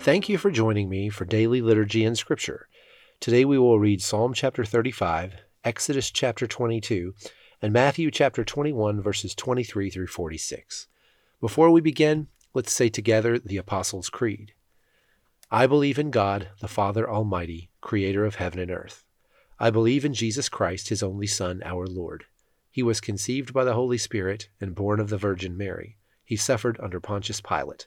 Thank you for joining me for daily liturgy and scripture. Today we will read Psalm chapter 35, Exodus chapter 22, and Matthew chapter 21, verses 23 through 46. Before we begin, let's say together the Apostles' Creed. I believe in God, the Father Almighty, creator of heaven and earth. I believe in Jesus Christ, his only Son, our Lord. He was conceived by the Holy Spirit and born of the Virgin Mary. He suffered under Pontius Pilate,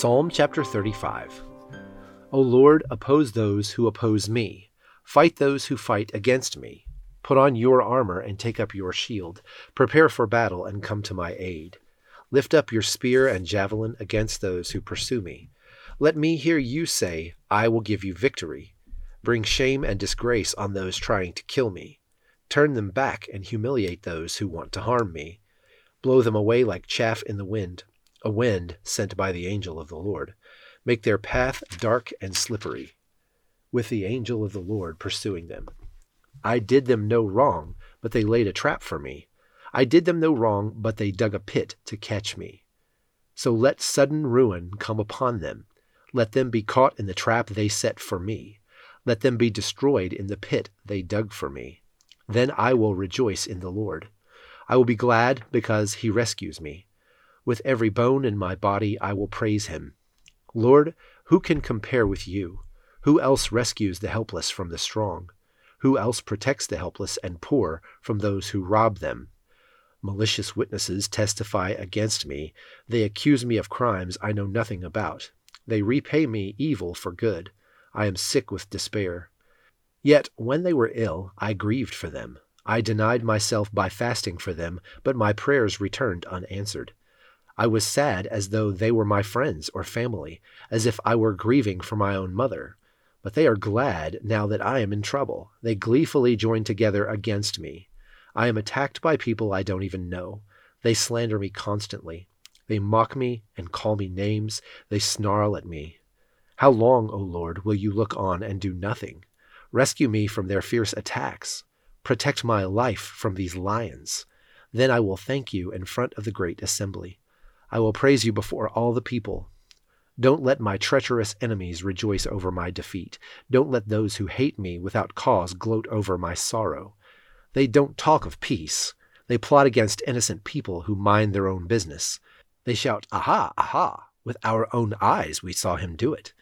Psalm chapter 35 O Lord, oppose those who oppose me. Fight those who fight against me. Put on your armor and take up your shield. Prepare for battle and come to my aid. Lift up your spear and javelin against those who pursue me. Let me hear you say, I will give you victory. Bring shame and disgrace on those trying to kill me. Turn them back and humiliate those who want to harm me. Blow them away like chaff in the wind a wind sent by the angel of the Lord. Make their path dark and slippery, with the angel of the Lord pursuing them. I did them no wrong, but they laid a trap for me. I did them no wrong, but they dug a pit to catch me. So let sudden ruin come upon them. Let them be caught in the trap they set for me. Let them be destroyed in the pit they dug for me. Then I will rejoice in the Lord. I will be glad because he rescues me. With every bone in my body I will praise him. Lord, who can compare with you? Who else rescues the helpless from the strong? Who else protects the helpless and poor from those who rob them? Malicious witnesses testify against me. They accuse me of crimes I know nothing about. They repay me evil for good. I am sick with despair. Yet when they were ill, I grieved for them. I denied myself by fasting for them, but my prayers returned unanswered. I was sad as though they were my friends or family, as if I were grieving for my own mother. But they are glad now that I am in trouble. They gleefully join together against me. I am attacked by people I don't even know. They slander me constantly. They mock me and call me names. They snarl at me. How long, O Lord, will you look on and do nothing? Rescue me from their fierce attacks. Protect my life from these lions. Then I will thank you in front of the great assembly. I will praise you before all the people. Don't let my treacherous enemies rejoice over my defeat. Don't let those who hate me without cause gloat over my sorrow. They don't talk of peace. They plot against innocent people who mind their own business. They shout, Aha, aha! With our own eyes we saw him do it.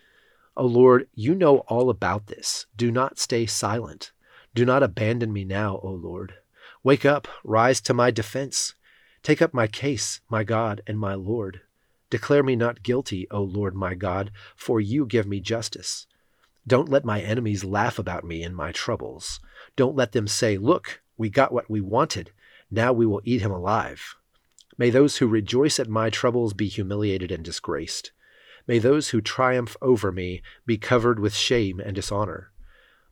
O Lord, you know all about this. Do not stay silent. Do not abandon me now, O Lord. Wake up, rise to my defense. Take up my case, my God and my Lord. Declare me not guilty, O Lord my God, for you give me justice. Don't let my enemies laugh about me in my troubles. Don't let them say, Look, we got what we wanted. Now we will eat him alive. May those who rejoice at my troubles be humiliated and disgraced. May those who triumph over me be covered with shame and dishonor.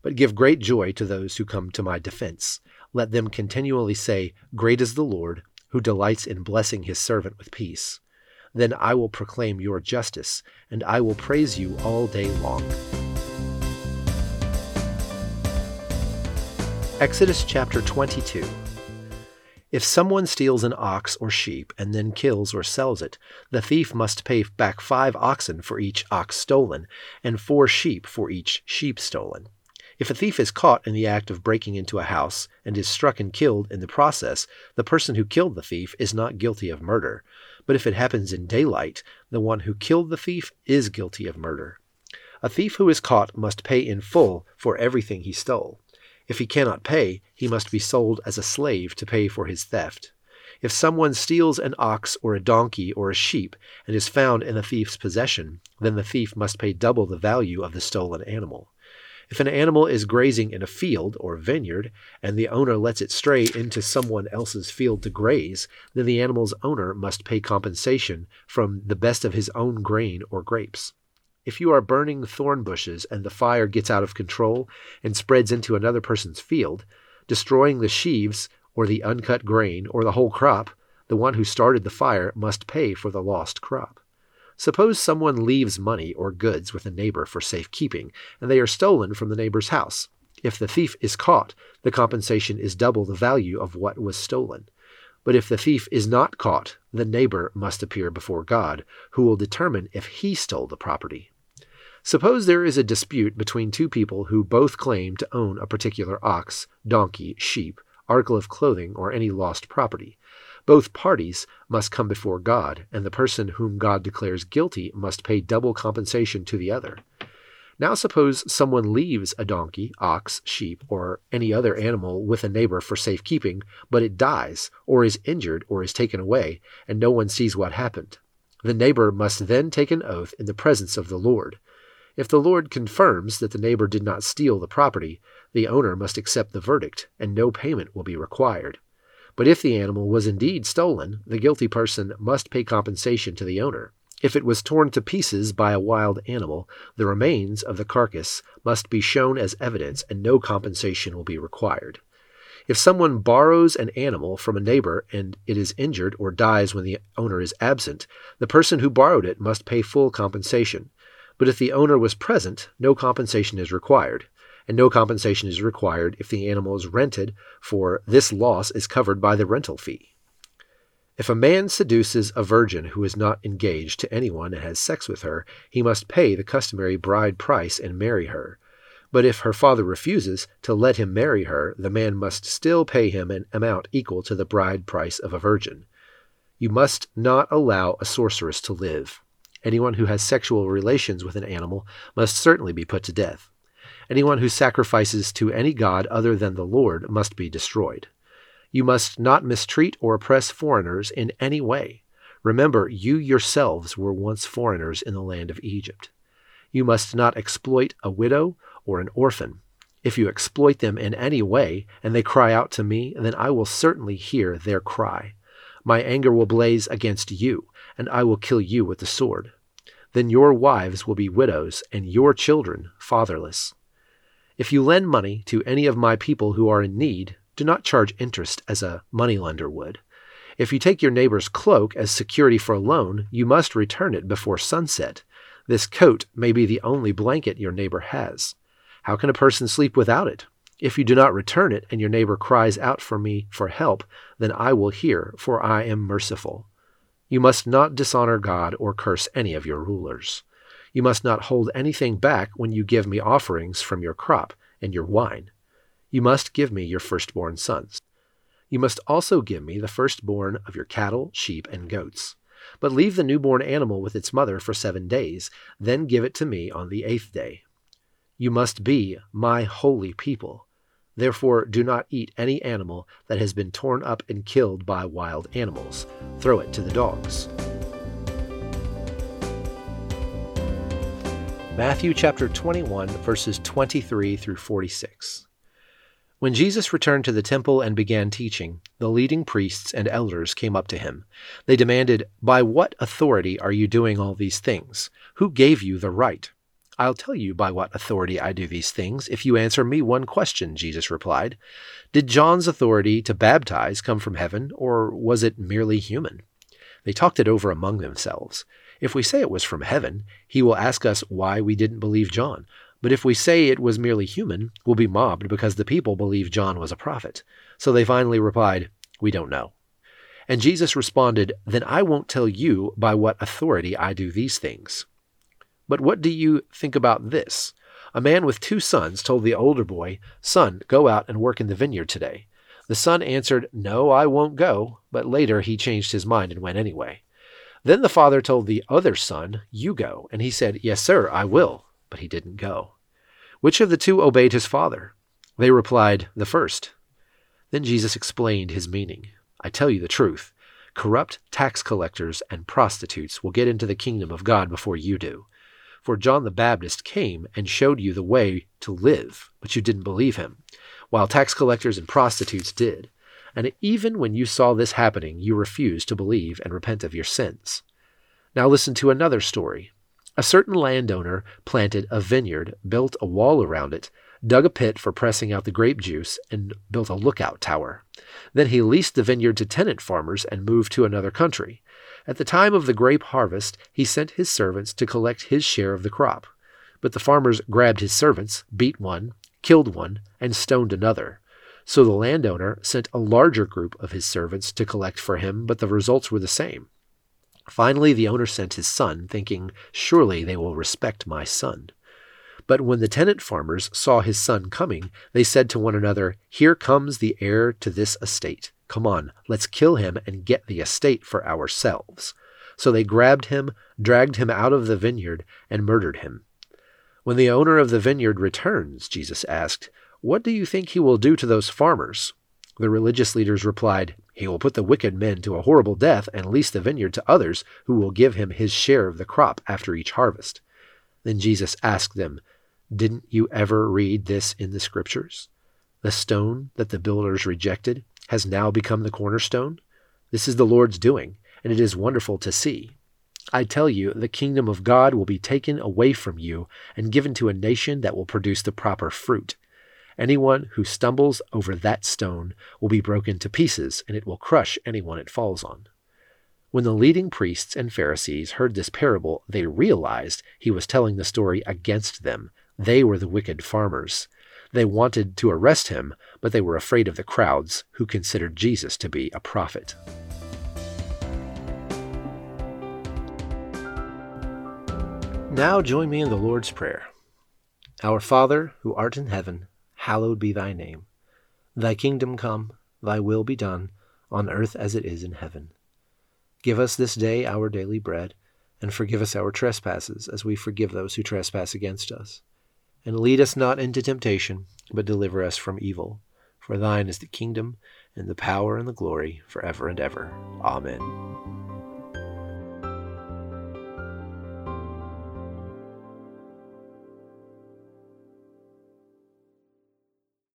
But give great joy to those who come to my defense. Let them continually say, Great is the Lord who delights in blessing his servant with peace. Then I will proclaim your justice, and I will praise you all day long. Exodus chapter 22. If someone steals an ox or sheep and then kills or sells it, the thief must pay back five oxen for each ox stolen, and four sheep for each sheep stolen. If a thief is caught in the act of breaking into a house and is struck and killed in the process, the person who killed the thief is not guilty of murder. But if it happens in daylight, the one who killed the thief is guilty of murder. A thief who is caught must pay in full for everything he stole. If he cannot pay, he must be sold as a slave to pay for his theft. If someone steals an ox or a donkey or a sheep and is found in a thief's possession, then the thief must pay double the value of the stolen animal. If an animal is grazing in a field or vineyard, and the owner lets it stray into someone else's field to graze, then the animal's owner must pay compensation from the best of his own grain or grapes. If you are burning thorn bushes and the fire gets out of control and spreads into another person's field, destroying the sheaves or the uncut grain or the whole crop, the one who started the fire must pay for the lost crop. Suppose someone leaves money or goods with a neighbor for safekeeping, and they are stolen from the neighbor's house. If the thief is caught, the compensation is double the value of what was stolen. But if the thief is not caught, the neighbor must appear before God, who will determine if he stole the property. Suppose there is a dispute between two people who both claim to own a particular ox, donkey, sheep, article of clothing, or any lost property. Both parties must come before God, and the person whom God declares guilty must pay double compensation to the other. Now suppose someone leaves a donkey, ox, sheep, or any other animal with a neighbor for safekeeping, but it dies, or is injured, or is taken away, and no one sees what happened. The neighbor must then take an oath in the presence of the Lord. If the Lord confirms that the neighbor did not steal the property, the owner must accept the verdict, and no payment will be required. But if the animal was indeed stolen, the guilty person must pay compensation to the owner. If it was torn to pieces by a wild animal, the remains of the carcass must be shown as evidence and no compensation will be required. If someone borrows an animal from a neighbor and it is injured or dies when the owner is absent, the person who borrowed it must pay full compensation. But if the owner was present, no compensation is required and no compensation is required if the animal is rented, for this loss is covered by the rental fee. If a man seduces a virgin who is not engaged to anyone and has sex with her, he must pay the customary bride price and marry her. But if her father refuses to let him marry her, the man must still pay him an amount equal to the bride price of a virgin. You must not allow a sorceress to live. Anyone who has sexual relations with an animal must certainly be put to death. Anyone who sacrifices to any god other than the Lord must be destroyed. You must not mistreat or oppress foreigners in any way. Remember, you yourselves were once foreigners in the land of Egypt. You must not exploit a widow or an orphan. If you exploit them in any way, and they cry out to me, then I will certainly hear their cry. My anger will blaze against you, and I will kill you with the sword. Then your wives will be widows, and your children fatherless. If you lend money to any of my people who are in need, do not charge interest as a moneylender would. If you take your neighbor's cloak as security for a loan, you must return it before sunset. This coat may be the only blanket your neighbor has. How can a person sleep without it? If you do not return it and your neighbor cries out for me for help, then I will hear, for I am merciful. You must not dishonor God or curse any of your rulers. You must not hold anything back when you give me offerings from your crop and your wine. You must give me your firstborn sons. You must also give me the firstborn of your cattle, sheep, and goats. But leave the newborn animal with its mother for seven days, then give it to me on the eighth day. You must be my holy people. Therefore, do not eat any animal that has been torn up and killed by wild animals. Throw it to the dogs. Matthew chapter 21, verses 23 through 46. When Jesus returned to the temple and began teaching, the leading priests and elders came up to him. They demanded, By what authority are you doing all these things? Who gave you the right? I'll tell you by what authority I do these things if you answer me one question, Jesus replied. Did John's authority to baptize come from heaven, or was it merely human? They talked it over among themselves. If we say it was from heaven, he will ask us why we didn't believe John. But if we say it was merely human, we'll be mobbed because the people believe John was a prophet. So they finally replied, We don't know. And Jesus responded, Then I won't tell you by what authority I do these things. But what do you think about this? A man with two sons told the older boy, Son, go out and work in the vineyard today. The son answered, No, I won't go. But later he changed his mind and went anyway. Then the father told the other son, You go. And he said, Yes, sir, I will. But he didn't go. Which of the two obeyed his father? They replied, The first. Then Jesus explained his meaning. I tell you the truth. Corrupt tax collectors and prostitutes will get into the kingdom of God before you do. For John the Baptist came and showed you the way to live, but you didn't believe him, while tax collectors and prostitutes did. And even when you saw this happening, you refused to believe and repent of your sins. Now listen to another story. A certain landowner planted a vineyard, built a wall around it, dug a pit for pressing out the grape juice, and built a lookout tower. Then he leased the vineyard to tenant farmers and moved to another country. At the time of the grape harvest, he sent his servants to collect his share of the crop. But the farmers grabbed his servants, beat one, killed one, and stoned another. So the landowner sent a larger group of his servants to collect for him, but the results were the same. Finally, the owner sent his son, thinking, Surely they will respect my son. But when the tenant farmers saw his son coming, they said to one another, Here comes the heir to this estate. Come on, let's kill him and get the estate for ourselves. So they grabbed him, dragged him out of the vineyard, and murdered him. When the owner of the vineyard returns, Jesus asked, What do you think he will do to those farmers? The religious leaders replied, He will put the wicked men to a horrible death and lease the vineyard to others who will give him his share of the crop after each harvest. Then Jesus asked them, Didn't you ever read this in the Scriptures? The stone that the builders rejected has now become the cornerstone. This is the Lord's doing, and it is wonderful to see. I tell you, the kingdom of God will be taken away from you and given to a nation that will produce the proper fruit. Anyone who stumbles over that stone will be broken to pieces, and it will crush anyone it falls on. When the leading priests and Pharisees heard this parable, they realized he was telling the story against them. They were the wicked farmers. They wanted to arrest him, but they were afraid of the crowds, who considered Jesus to be a prophet. Now join me in the Lord's Prayer. Our Father, who art in heaven, hallowed be thy name. Thy kingdom come, thy will be done, on earth as it is in heaven. Give us this day our daily bread, and forgive us our trespasses, as we forgive those who trespass against us. And lead us not into temptation, but deliver us from evil. For thine is the kingdom, and the power, and the glory, for ever and ever. Amen.